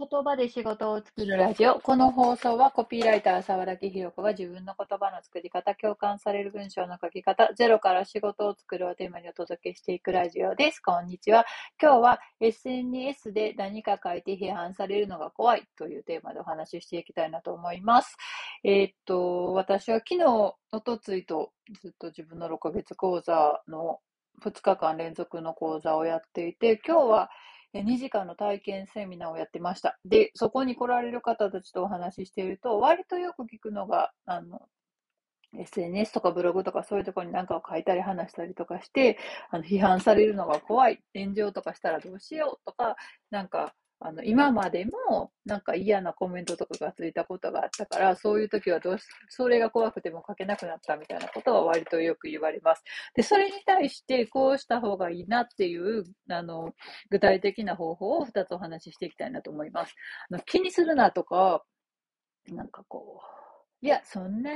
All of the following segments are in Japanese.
言葉で仕事を作るラジオ。この放送はコピーライター沢田ひろ子が自分の言葉の作り方、共感される文章の書き方、ゼロから仕事を作るをテーマにお届けしていくラジオです。こんにちは。今日は SNS で何か書いて批判されるのが怖いというテーマでお話ししていきたいなと思います。えー、っと、私は昨日、おとついとずっと自分の6ヶ月講座の2日間連続の講座をやっていて、今日は2時間の体験セミナーをやってました。で、そこに来られる方たちとお話ししていると、割とよく聞くのが、あの、SNS とかブログとかそういうところに何かを書いたり話したりとかして、あの批判されるのが怖い、炎上とかしたらどうしようとか、なんかあの、今までもなんか嫌なコメントとかがついたことがあったから、そういう時はどうし、それが怖くても書けなくなったみたいなことは割とよく言われます。で、それに対してこうした方がいいなっていう、あの、具体的な方法を二つお話ししていきたいなと思います。あの気にするなとか、なんかこう、いや、そんな、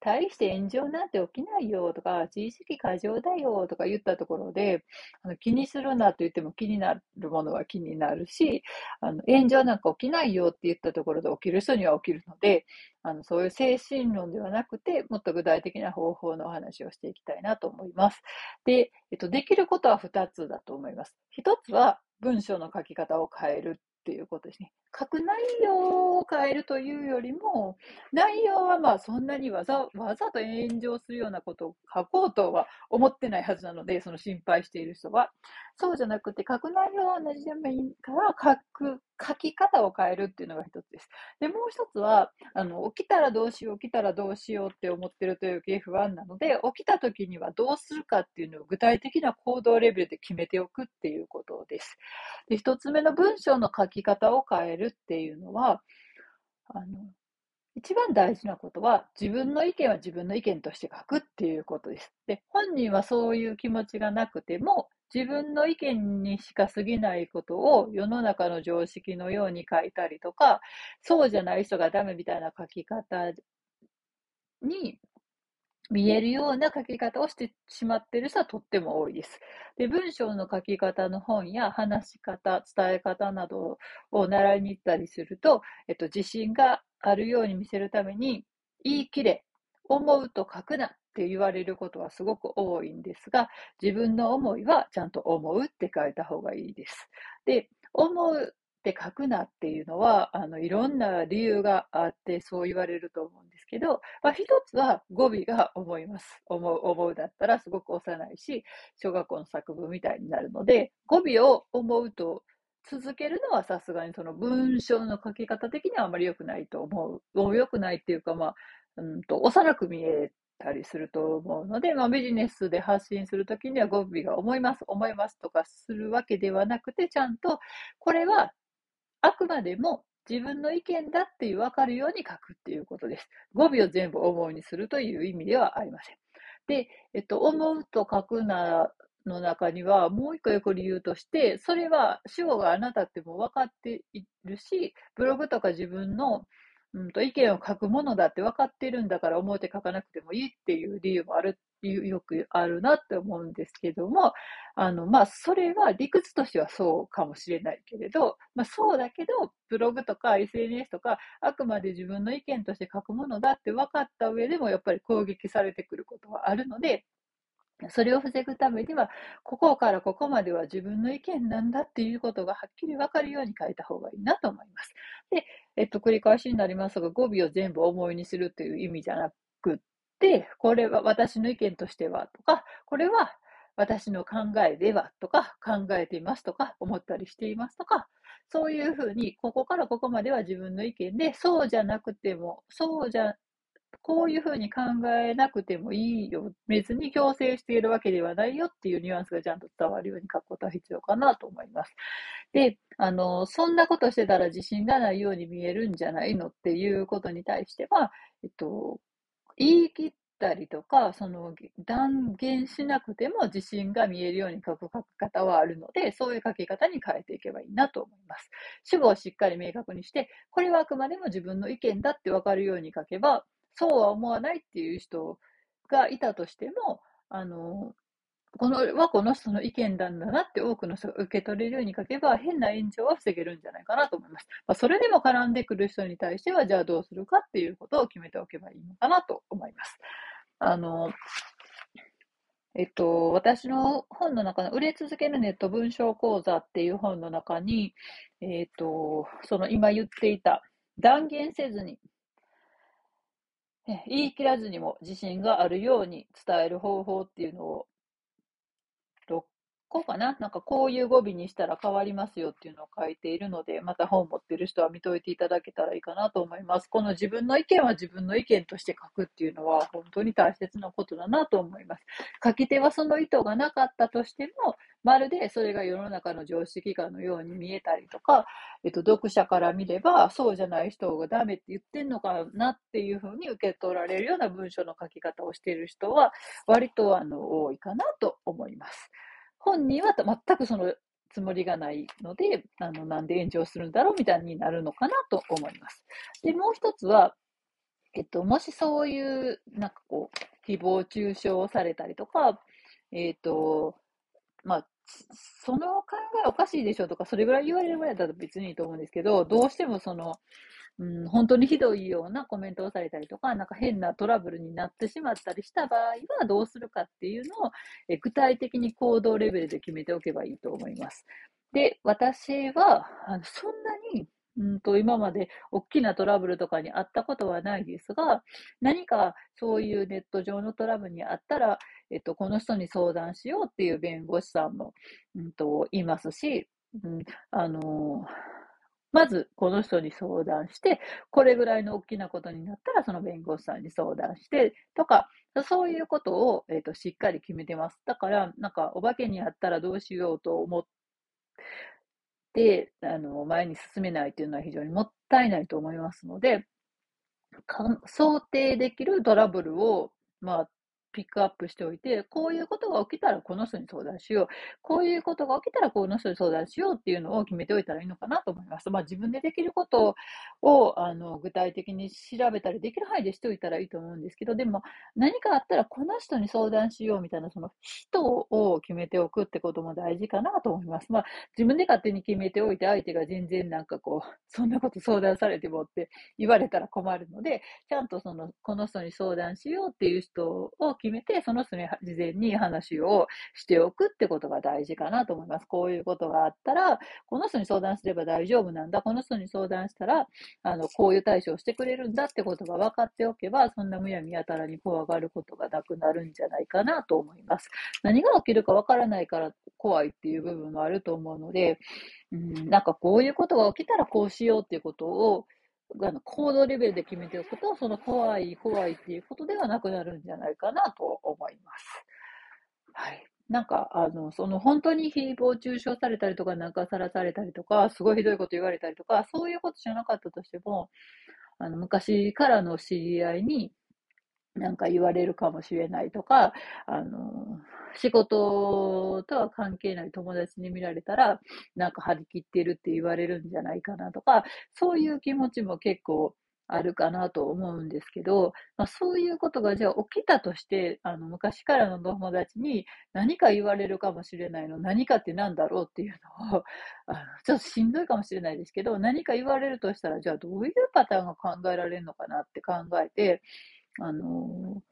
大して炎上なんて起きないよとか、自意識過剰だよとか言ったところで、あの気にするなと言っても気になるものは気になるし、あの炎上なんか起きないよって言ったところで起きる人には起きるので、あのそういう精神論ではなくて、もっと具体的な方法のお話をしていきたいなと思います。で、えっと、できることは2つだと思います。1つは文章の書き方を変えるっていうことですね。書く内容を変えるというよりも、内容はまあそんなにわざわざと炎上するようなことを書こうとは思ってないはずなので、その心配している人は。そうじゃなくて、書く内容は同じでもいいから書く、書き方を変えるっていうのが一つです。で、もう一つは、あの、起きたらどうしよう、起きたらどうしようって思ってるという系不安なので、起きた時にはどうするかっていうのを具体的な行動レベルで決めておくっていうことです。で、一つ目の文章の書き方を変えるっていうのは、あの、一番大事なことは、自分の意見は自分の意見として書くっていうことです。で、本人はそういう気持ちがなくても、自分の意見にしか過ぎないことを世の中の常識のように書いたりとか、そうじゃない人がダメみたいな書き方に見えるような書き方をしてしまっている人はとっても多いです。で、文章の書き方の本や話し方、伝え方などを習いに行ったりすると、えっと、自信があるように見せるために、言い切れ、思うと書くなって言われることはすごく多いんですが、自分の思いはちゃんと思うって書いた方がいいです。で、思うって書くなっていうのは、あの、いろんな理由があってそう言われると思うんですけど、まあ、一つは語尾が思います。思う、思うだったらすごく幼いし、小学校の作文みたいになるので、語尾を思うと続けるのはさすがにその文章の書き方的にはあまり良くないと思う。良くないっていうか、まあ、うんと、幼く見えたりすると思うので、まあ、ビジネスで発信するときには語尾が思います、思いますとかするわけではなくて、ちゃんと、これはあくまでも自分の意見だっていう分かるように書くっていうことです。語尾を全部思うにするという意味ではありません。で、えっと、思うと書くなの中には、もう一個よく理由として、それは主語があなたっても分かっているし、ブログとか自分の、うん、と意見を書くものだって分かってるんだから表書かなくてもいいっていう理由もある、よくあるなって思うんですけども、あの、まあ、それは理屈としてはそうかもしれないけれど、まあ、そうだけど、ブログとか SNS とか、あくまで自分の意見として書くものだって分かった上でも、やっぱり攻撃されてくることはあるので、それを防ぐためには、ここからここまでは自分の意見なんだっていうことがはっきり分かるように書いた方がいいなと思います。で、えっと、繰り返しになりますが、語尾を全部思いにするという意味じゃなくって、これは私の意見としてはとか、これは私の考えではとか、考えていますとか、思ったりしていますとか、そういうふうに、ここからここまでは自分の意見で、そうじゃなくても、そうじゃこういうふうに考えなくてもいいよ。別に強制しているわけではないよっていうニュアンスがちゃんと伝わるように書くことは必要かなと思います。で、あの、そんなことしてたら自信がないように見えるんじゃないのっていうことに対しては、えっと、言い切ったりとか、その断言しなくても自信が見えるように書く書き方はあるので、そういう書き方に変えていけばいいなと思います。主語をしっかり明確にして、これはあくまでも自分の意見だってわかるように書けば、そうは思わないっていう人がいたとしても、あの、このはこの人の意見なんだなって多くの人が受け取れるように書けば変な炎上は防げるんじゃないかなと思います。まあ、それでも絡んでくる人に対してはじゃあどうするかっていうことを決めておけばいいのかなと思います。あの、えっと、私の本の中の売れ続けるネット文章講座っていう本の中に、えっと、その今言っていた断言せずに言い切らずにも自信があるように伝える方法っていうのをこうかななんかこういう語尾にしたら変わりますよっていうのを書いているので、また本を持ってる人は見といていただけたらいいかなと思います。この自分の意見は自分の意見として書くっていうのは本当に大切なことだなと思います。書き手はその意図がなかったとしても、まるでそれが世の中の常識化のように見えたりとか、えっと、読者から見れば、そうじゃない人がダメって言ってんのかなっていうふうに受け取られるような文章の書き方をしている人は、割とあの多いかなと思います。本人は全くそのつもりがないので、あの、なんで炎上するんだろうみたいになるのかなと思います。で、もう一つは、えっと、もしそういう、なんかこう、誹謗中傷をされたりとか、えっと、まあ、その考えおかしいでしょうとか、それぐらい言われるぐらいだと別にいいと思うんですけど、どうしてもその、うん、本当にひどいようなコメントをされたりとか、なんか変なトラブルになってしまったりした場合はどうするかっていうのを、え具体的に行動レベルで決めておけばいいと思います。で、私は、あのそんなに、うんと今まで大きなトラブルとかにあったことはないですが、何かそういうネット上のトラブルにあったら、えっと、この人に相談しようっていう弁護士さんも、うんと、いますし、うん、あのまず、この人に相談して、これぐらいの大きなことになったら、その弁護士さんに相談して、とか、そういうことを、えーと、しっかり決めてます。だから、なんか、お化けにあったらどうしようと思って、あの、前に進めないというのは非常にもったいないと思いますので、想定できるトラブルを、まあ、ピックアップしておいて、こういうことが起きたらこの人に相談しよう。こういうことが起きたらこの人に相談しようっていうのを決めておいたらいいのかなと思います。まあ自分でできることをあの具体的に調べたりできる範囲でしておいたらいいと思うんですけど、でも何かあったらこの人に相談しようみたいなその人を決めておくってことも大事かなと思います。まあ自分で勝手に決めておいて相手が全然なんかこう、そんなこと相談されてもって言われたら困るので、ちゃんとその、この人に相談しようっていう人を決決めて、その人に事前に話をしておくってことが大事かなと思います。こういうことがあったら、この人に相談すれば大丈夫なんだ。この人に相談したら、あの、こういう対処をしてくれるんだってことが分かっておけば、そんなむやみやたらに怖がることがなくなるんじゃないかなと思います。何が起きるか分からないから怖いっていう部分もあると思うので、うん、なんかこういうことが起きたらこうしようっていうことを、あの行動レベルで決めておくと、その怖い、怖いっていうことではなくなるんじゃないかなと思います。はい。なんか、あの、その本当に誹謗中傷されたりとか、なんかさらされたりとか、すごいひどいこと言われたりとか、そういうことじゃなかったとしても、あの、昔からの知り合いに、なんか言われるかもしれないとか、あの、仕事とは関係ない友達に見られたら、なんか張り切ってるって言われるんじゃないかなとか、そういう気持ちも結構あるかなと思うんですけど、まあ、そういうことがじゃあ起きたとして、あの昔からの友達に何か言われるかもしれないの、何かって何だろうっていうのを、あのちょっとしんどいかもしれないですけど、何か言われるとしたら、じゃあどういうパターンが考えられるのかなって考えて、あの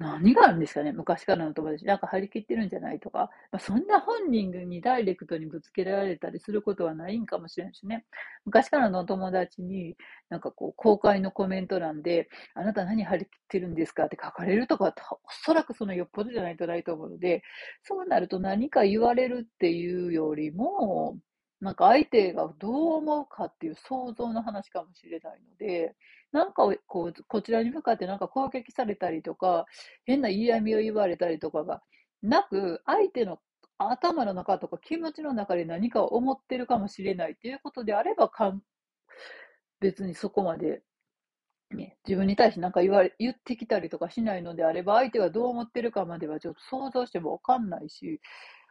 何があるんですかね昔からの友達。なんか張り切ってるんじゃないとか。まあ、そんな本人にダイレクトにぶつけられたりすることはないんかもしれないしね。昔からの友達に、なんかこう、公開のコメント欄で、あなた何張り切ってるんですかって書かれるとか、おそらくそのよっぽどじゃないとないと思うので、そうなると何か言われるっていうよりも、なんか相手がどう思うかっていう想像の話かもしれないので、なんかこう、こちらに向かってなんか攻撃されたりとか、変な嫌味を言われたりとかがなく、相手の頭の中とか気持ちの中で何かを思ってるかもしれないっていうことであれば、かん別にそこまで、ね、自分に対して何か言われ、言ってきたりとかしないのであれば、相手がどう思ってるかまではちょっと想像してもわかんないし、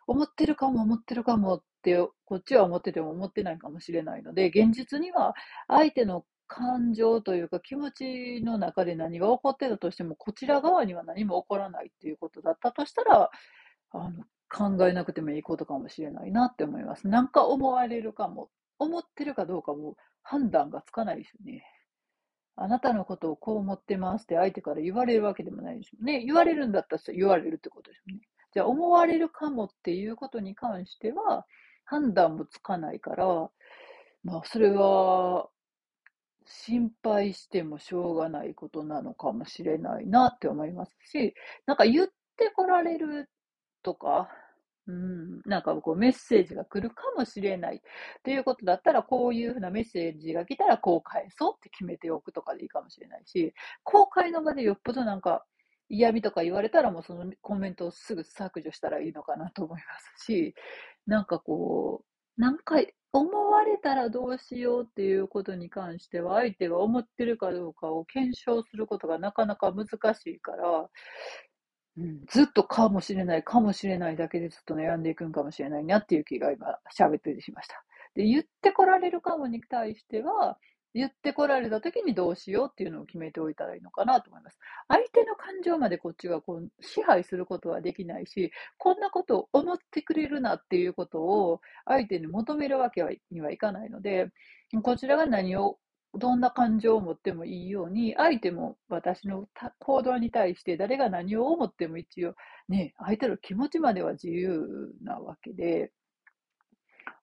思ってるかも思ってるかもって、こっちは思ってても思ってないかもしれないので、現実には相手の感情というか気持ちの中で何が起こってたとしても、こちら側には何も起こらないっていうことだったとしたら、あの、考えなくてもいいことかもしれないなって思います。なんか思われるかも、思ってるかどうかも判断がつかないですよね。あなたのことをこう思ってますって相手から言われるわけでもないですよね。言われるんだったら言われるってことですよね。じゃあ思われるかもっていうことに関しては判断もつかないから、まあそれは心配してもしょうがないことなのかもしれないなって思いますし、なんか言ってこられるとか、うん、なんかこうメッセージが来るかもしれないということだったら、こういうふうなメッセージが来たらこう返そうって決めておくとかでいいかもしれないし、公開の場でよっぽどなんか嫌味とか言われたらもうそのコメントをすぐ削除したらいいのかなと思いますし、なんかこう、なんか思われたらどうしようっていうことに関しては、相手が思ってるかどうかを検証することがなかなか難しいから、うん、ずっとかもしれない、かもしれないだけでずっと悩んでいくんかもしれないなっていう気が今喋っててしました。で、言ってこられるかもに対しては、言ってこられた時にどうしようっていうのを決めておいたらいいのかなと思います。相手の感情までこっちがこう支配することはできないし、こんなことを思ってくれるなっていうことを相手に求めるわけにはいかないので、こちらが何をどんな感情を持ってもいいように、相手も私の行動に対して誰が何を思っても一応、ね、相手の気持ちまでは自由なわけで、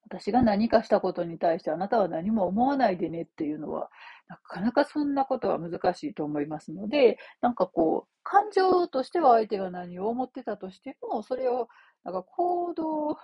私が何かしたことに対してあなたは何も思わないでねっていうのは、なかなかそんなことは難しいと思いますので、なんかこう、感情としては相手が何を思ってたとしても、それをなんか行動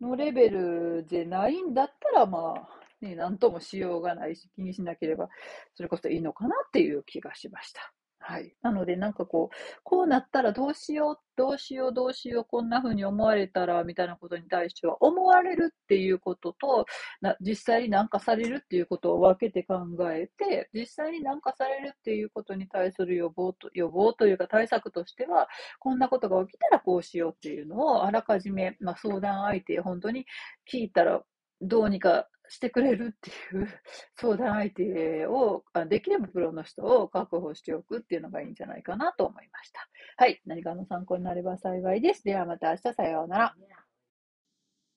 のレベルでないんだったら、まあ、ね、なんともしようがないし、気にしなければ、それこそいいのかなっていう気がしました。はい。なので、なんかこう、こうなったらどうしよう、どうしよう、どうしよう、こんな風に思われたら、みたいなことに対しては、思われるっていうことと、な実際になんかされるっていうことを分けて考えて、実際になんかされるっていうことに対する予防と、予防というか対策としては、こんなことが起きたらこうしようっていうのを、あらかじめ、まあ、相談相手、本当に聞いたら、どうにかしてくれるっていう 相談相手を、できればプロの人を確保しておくっていうのがいいんじゃないかなと思いました。はい。何かの参考になれば幸いです。ではまた明日さようなら。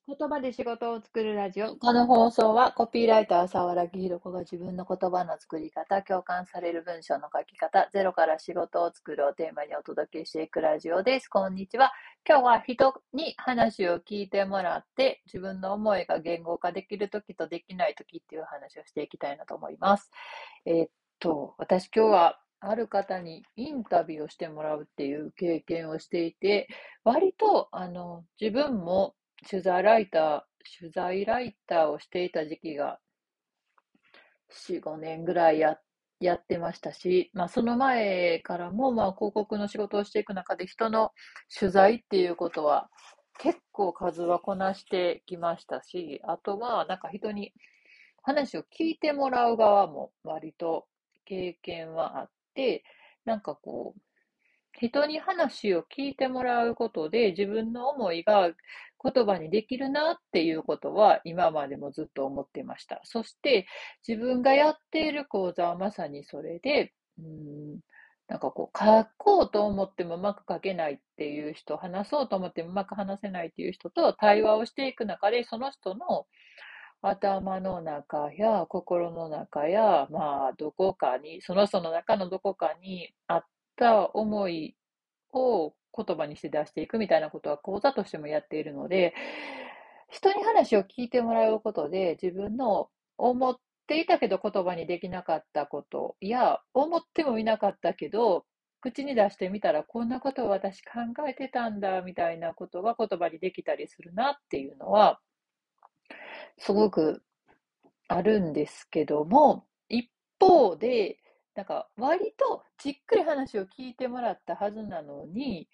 言葉で仕事を作るラジオ。この放送はコピーライター沢良木弘子が自分の言葉の作り方、共感される文章の書き方、ゼロから仕事を作るをテーマにお届けしていくラジオです。こんにちは。今日は人に話を聞いてもらって自分の思いが言語化できるときとできないときっていう話をしていきたいなと思います。えー、っと、私今日はある方にインタビューをしてもらうっていう経験をしていて、割とあの自分も取材ライター、取材ライターをしていた時期が4、5年ぐらいややってましたし、まあ、その前からも、まあ、広告の仕事をしていく中で人の取材っていうことは結構数はこなしてきましたし、あとはなんか人に話を聞いてもらう側も割と経験はあって、なんかこう、人に話を聞いてもらうことで自分の思いが言葉にできるなっていうことは今までもずっと思ってました。そして自分がやっている講座はまさにそれで、うんなんかこう書こうと思ってもうまく書けないっていう人、話そうと思ってもうまく話せないっていう人と対話をしていく中でその人の頭の中や心の中や、まあ、どこかに、その人の中のどこかにあった思いを言葉にして出していくみたいなことは講座としてもやっているので、人に話を聞いてもらうことで自分の思っていたけど言葉にできなかったことや、思ってもいなかったけど、口に出してみたらこんなことを私考えてたんだみたいなことが言葉にできたりするなっていうのは、すごくあるんですけども、一方で、なんか割とじっくり話を聞いてもらったはずなのに、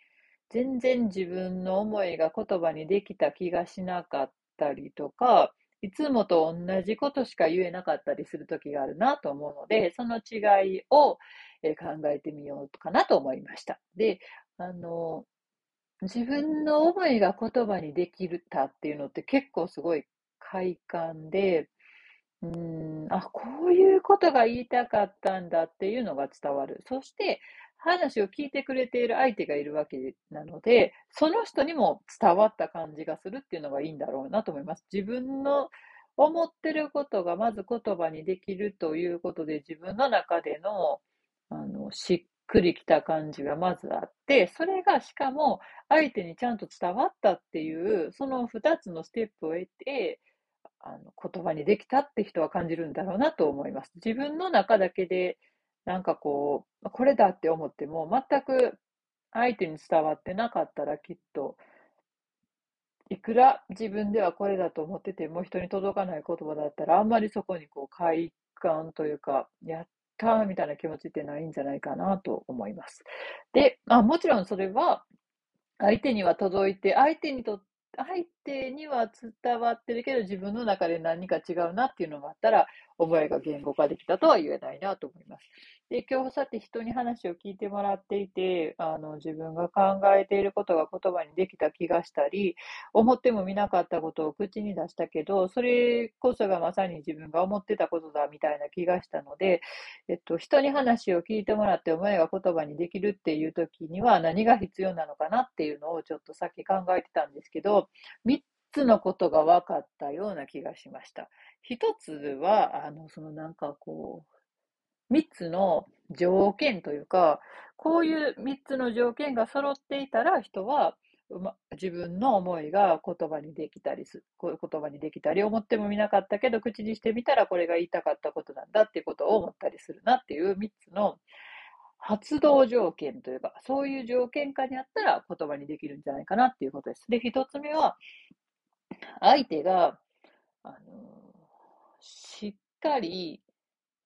全然自分の思いが言葉にできた気がしなかったりとか、いつもと同じことしか言えなかったりする時があるなと思うので、その違いを考えてみようかなと思いました。で、あの、自分の思いが言葉にできたっていうのって結構すごい快感で、うん、あ、こういうことが言いたかったんだっていうのが伝わる。そして、話を聞いてくれている相手がいるわけなので、その人にも伝わった感じがするっていうのがいいんだろうなと思います。自分の思ってることがまず言葉にできるということで、自分の中での、あの、しっくりきた感じがまずあって、それがしかも相手にちゃんと伝わったっていう、その2つのステップを得て、あの言葉にできたって人は感じるんだろうなと思います。自分の中だけでなんかこう、これだって思っても、全く相手に伝わってなかったらきっと、いくら自分ではこれだと思ってても人に届かない言葉だったら、あんまりそこにこう快感というか、やったーみたいな気持ちってないんじゃないかなと思います。で、あもちろんそれは相手には届いて、相手にとっ相手には伝わってるけど、自分の中で何か違うなっていうのがあったら、思いが言語化できたとは言えないなと思います。で、今日さて人に話を聞いてもらっていて、あの、自分が考えていることが言葉にできた気がしたり、思ってもみなかったことを口に出したけど、それこそがまさに自分が思ってたことだみたいな気がしたので、えっと、人に話を聞いてもらって思いが言葉にできるっていう時には何が必要なのかなっていうのをちょっとさっき考えてたんですけど、3つのことが分かったような気がしました。1つは、あの、そのなんかこう、3つの条件というか、こういう3つの条件が揃っていたら、人は、ま、自分の思いが言葉にできたりす、言葉にできたり、思ってもみなかったけど、口にしてみたらこれが言いたかったことなんだっていうことを思ったりするなっていう3つの発動条件というか、そういう条件下にあったら言葉にできるんじゃないかなっていうことです。で、1つ目は、相手が、あの、しっかり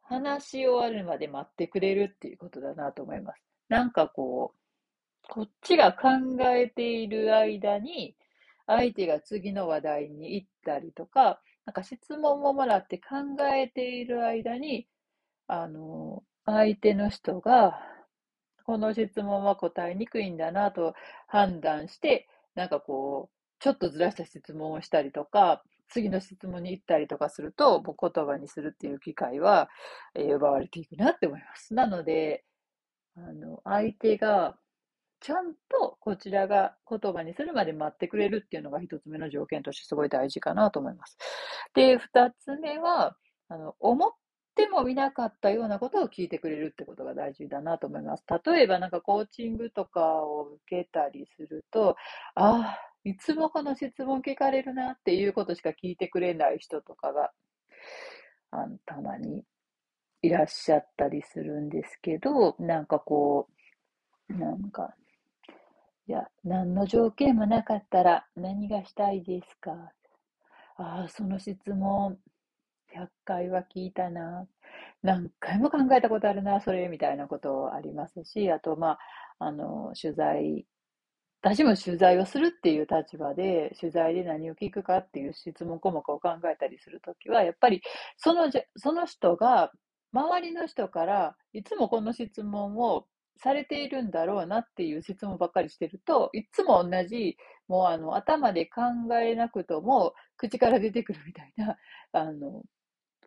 話し終わるまで待ってくれるっていうことだなと思います。なんかこう、こっちが考えている間に、相手が次の話題に行ったりとか、なんか質問をもらって考えている間に、あの、相手の人が、この質問は答えにくいんだなと判断して、なんかこう、ちょっとずらした質問をしたりとか、次の質問に行ったりとかすると、もう言葉にするっていう機会は、えー、奪われていくなって思います。なので、あの、相手が、ちゃんとこちらが言葉にするまで待ってくれるっていうのが一つ目の条件としてすごい大事かなと思います。で、二つ目は、あの、思っても見なかったようなことを聞いてくれるってことが大事だなと思います。例えばなんかコーチングとかを受けたりすると、ああ、いつもこの質問聞かれるなっていうことしか聞いてくれない人とかが、あのたまにいらっしゃったりするんですけど、なんかこう、なんか、いや、何の条件もなかったら何がしたいですか？ああ、その質問、100回は聞いたな。何回も考えたことあるな、それ、みたいなことありますし、あと、まあ、あの、取材私も取材をするっていう立場で、取材で何を聞くかっていう質問項目を考えたりするときは、やっぱりそのその人が、周りの人からいつもこの質問をされているんだろうなっていう質問ばっかりしてると、いつも同じ、もうあの頭で考えなくとも口から出てくるみたいな、あの、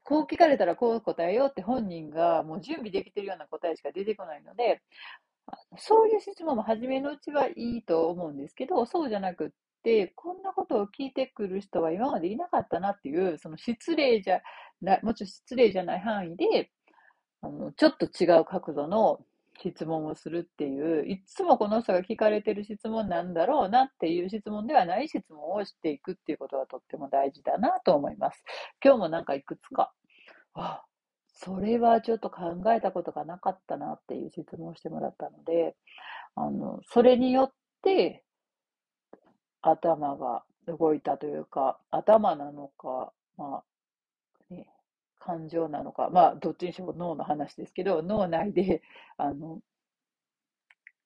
こう聞かれたらこう答えようって本人がもう準備できてるような答えしか出てこないので、そういう質問も初めのうちはいいと思うんですけど、そうじゃなくって、こんなことを聞いてくる人は今までいなかったなっていう、その失礼じゃなもちろん失礼じゃない範囲で、あのちょっと違う角度の質問をするっていう、いつもこの人が聞かれてる質問なんだろうなっていう質問ではない質問をしていくっていうことがとっても大事だなと思います。今日もなんかいくつか、あそれはちょっと考えたことがなかったなっていう質問をしてもらったので、あの、それによって頭が動いたというか、頭なのか、まあ、ね、感情なのか、まあ、どっちにしろ脳の話ですけど、脳内で、あの、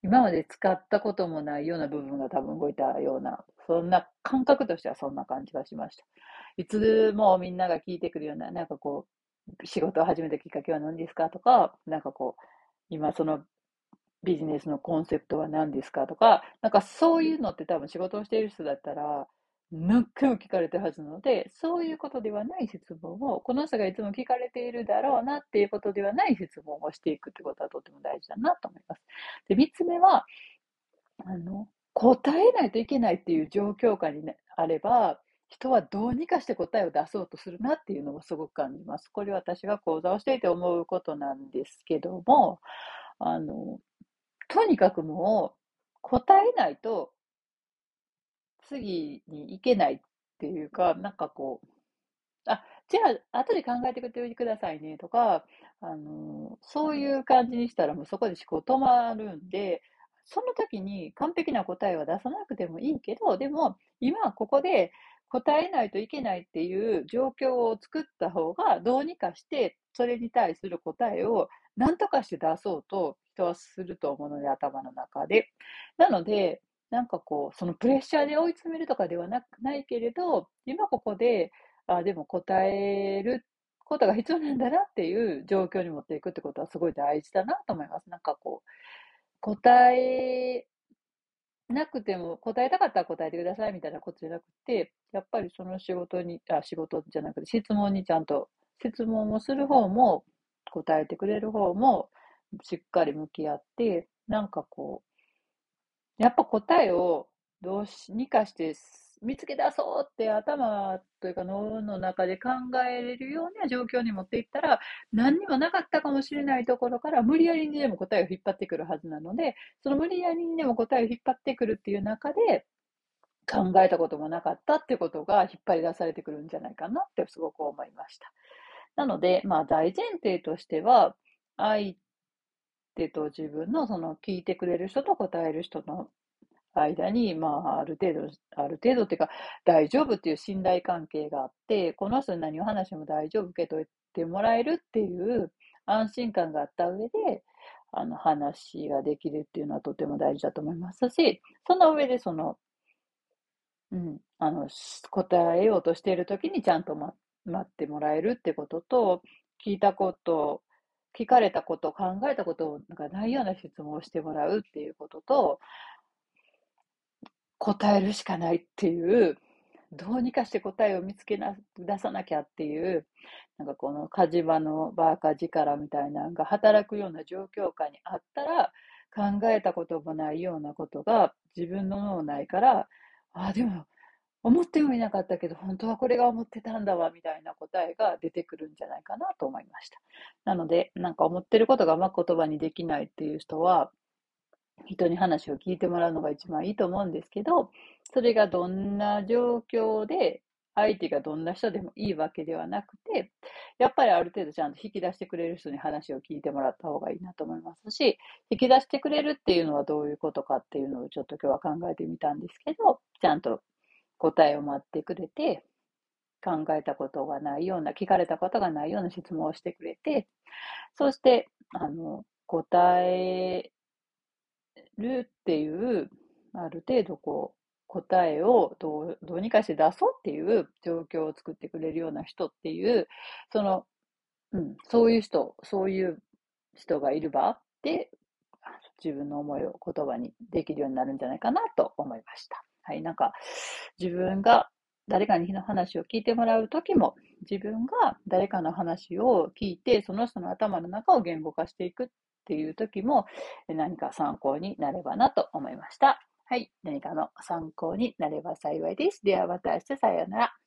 今まで使ったこともないような部分が多分動いたような、そんな感覚としてはそんな感じがしました。いつもみんなが聞いてくるような、なんかこう、仕事を始めたきっかけは何ですかとか、なんかこう、今そのビジネスのコンセプトは何ですかとか、なんかそういうのって多分仕事をしている人だったら、何回も聞かれてるはずなので、そういうことではない質問を、この人がいつも聞かれているだろうなっていうことではない質問をしていくってことはとても大事だなと思います。で、三つ目は、あの、答えないといけないっていう状況下に、ね、あれば、人はどうにかして答えを出そうとするなっていうのをすごく感じます。これ私が講座をしていて思うことなんですけども、あの、とにかくもう答えないと次に行けないっていうか、なんかこう、あ、じゃあ、後で考えてくれてくださいねとか、あの、そういう感じにしたらもうそこで思考止まるんで、その時に完璧な答えは出さなくてもいいけど、でも今ここで答えないといけないっていう状況を作った方がどうにかしてそれに対する答えを何とかして出そうと人はすると思うので頭の中で。なので、なんかこう、そのプレッシャーで追い詰めるとかではなないけれど、今ここで、あでも答えることが必要なんだなっていう状況に持っていくってことはすごい大事だなと思います。なんかこう、答えなくても、答えたかったら答えてくださいみたいなことじゃなくて、やっぱりその仕事に、あ、仕事じゃなくて質問にちゃんと、質問をする方も、答えてくれる方も、しっかり向き合って、なんかこう、やっぱ答えをどうしにかして見つけ出そうって頭というか脳の中で考えれるような状況に持っていったら何にもなかったかもしれないところから無理やりにでも答えを引っ張ってくるはずなのでその無理やりにでも答えを引っ張ってくるっていう中で考えたこともなかったってことが引っ張り出されてくるんじゃないかなってすごく思いました。なので、まあ大前提としては相手と自分のその聞いてくれる人と答える人の間に、まあ、ある程度、ある程度っていうか、大丈夫っていう信頼関係があって、この人に何を話しても大丈夫受け取ってもらえるっていう安心感があった上で、あの、話ができるっていうのはとても大事だと思いますし、その上でその、うん、あの、答えようとしている時にちゃんと待ってもらえるってことと、聞いたこと、聞かれたこと、考えたことがないような質問をしてもらうっていうことと、答えるしかないっていう、どうにかして答えを見つけな、出さなきゃっていう、なんかこの火事場のバーカ力みたいなのが働くような状況下にあったら、考えたこともないようなことが自分の脳内から、ああ、でも思ってもいなかったけど、本当はこれが思ってたんだわ、みたいな答えが出てくるんじゃないかなと思いました。なので、なんか思ってることがうまく言葉にできないっていう人は、人に話を聞いてもらうのが一番いいと思うんですけど、それがどんな状況で、相手がどんな人でもいいわけではなくて、やっぱりある程度ちゃんと引き出してくれる人に話を聞いてもらった方がいいなと思いますし、引き出してくれるっていうのはどういうことかっていうのをちょっと今日は考えてみたんですけど、ちゃんと答えを待ってくれて、考えたことがないような、聞かれたことがないような質問をしてくれて、そして、あの、答えるっていう、ある程度こう、答えをどうどうにかして出そうっていう状況を作ってくれるような人っていう、その、うん、そういう人、そういう人がいる場で、自分の思いを言葉にできるようになるんじゃないかなと思いました。はい、なんか、自分が誰かに日の話を聞いてもらうときも、自分が誰かの話を聞いて、その人の頭の中を言語化していくっていう時も何か参考になればなと思いました。はい。何かの参考になれば幸いです。ではまた明日さようなら。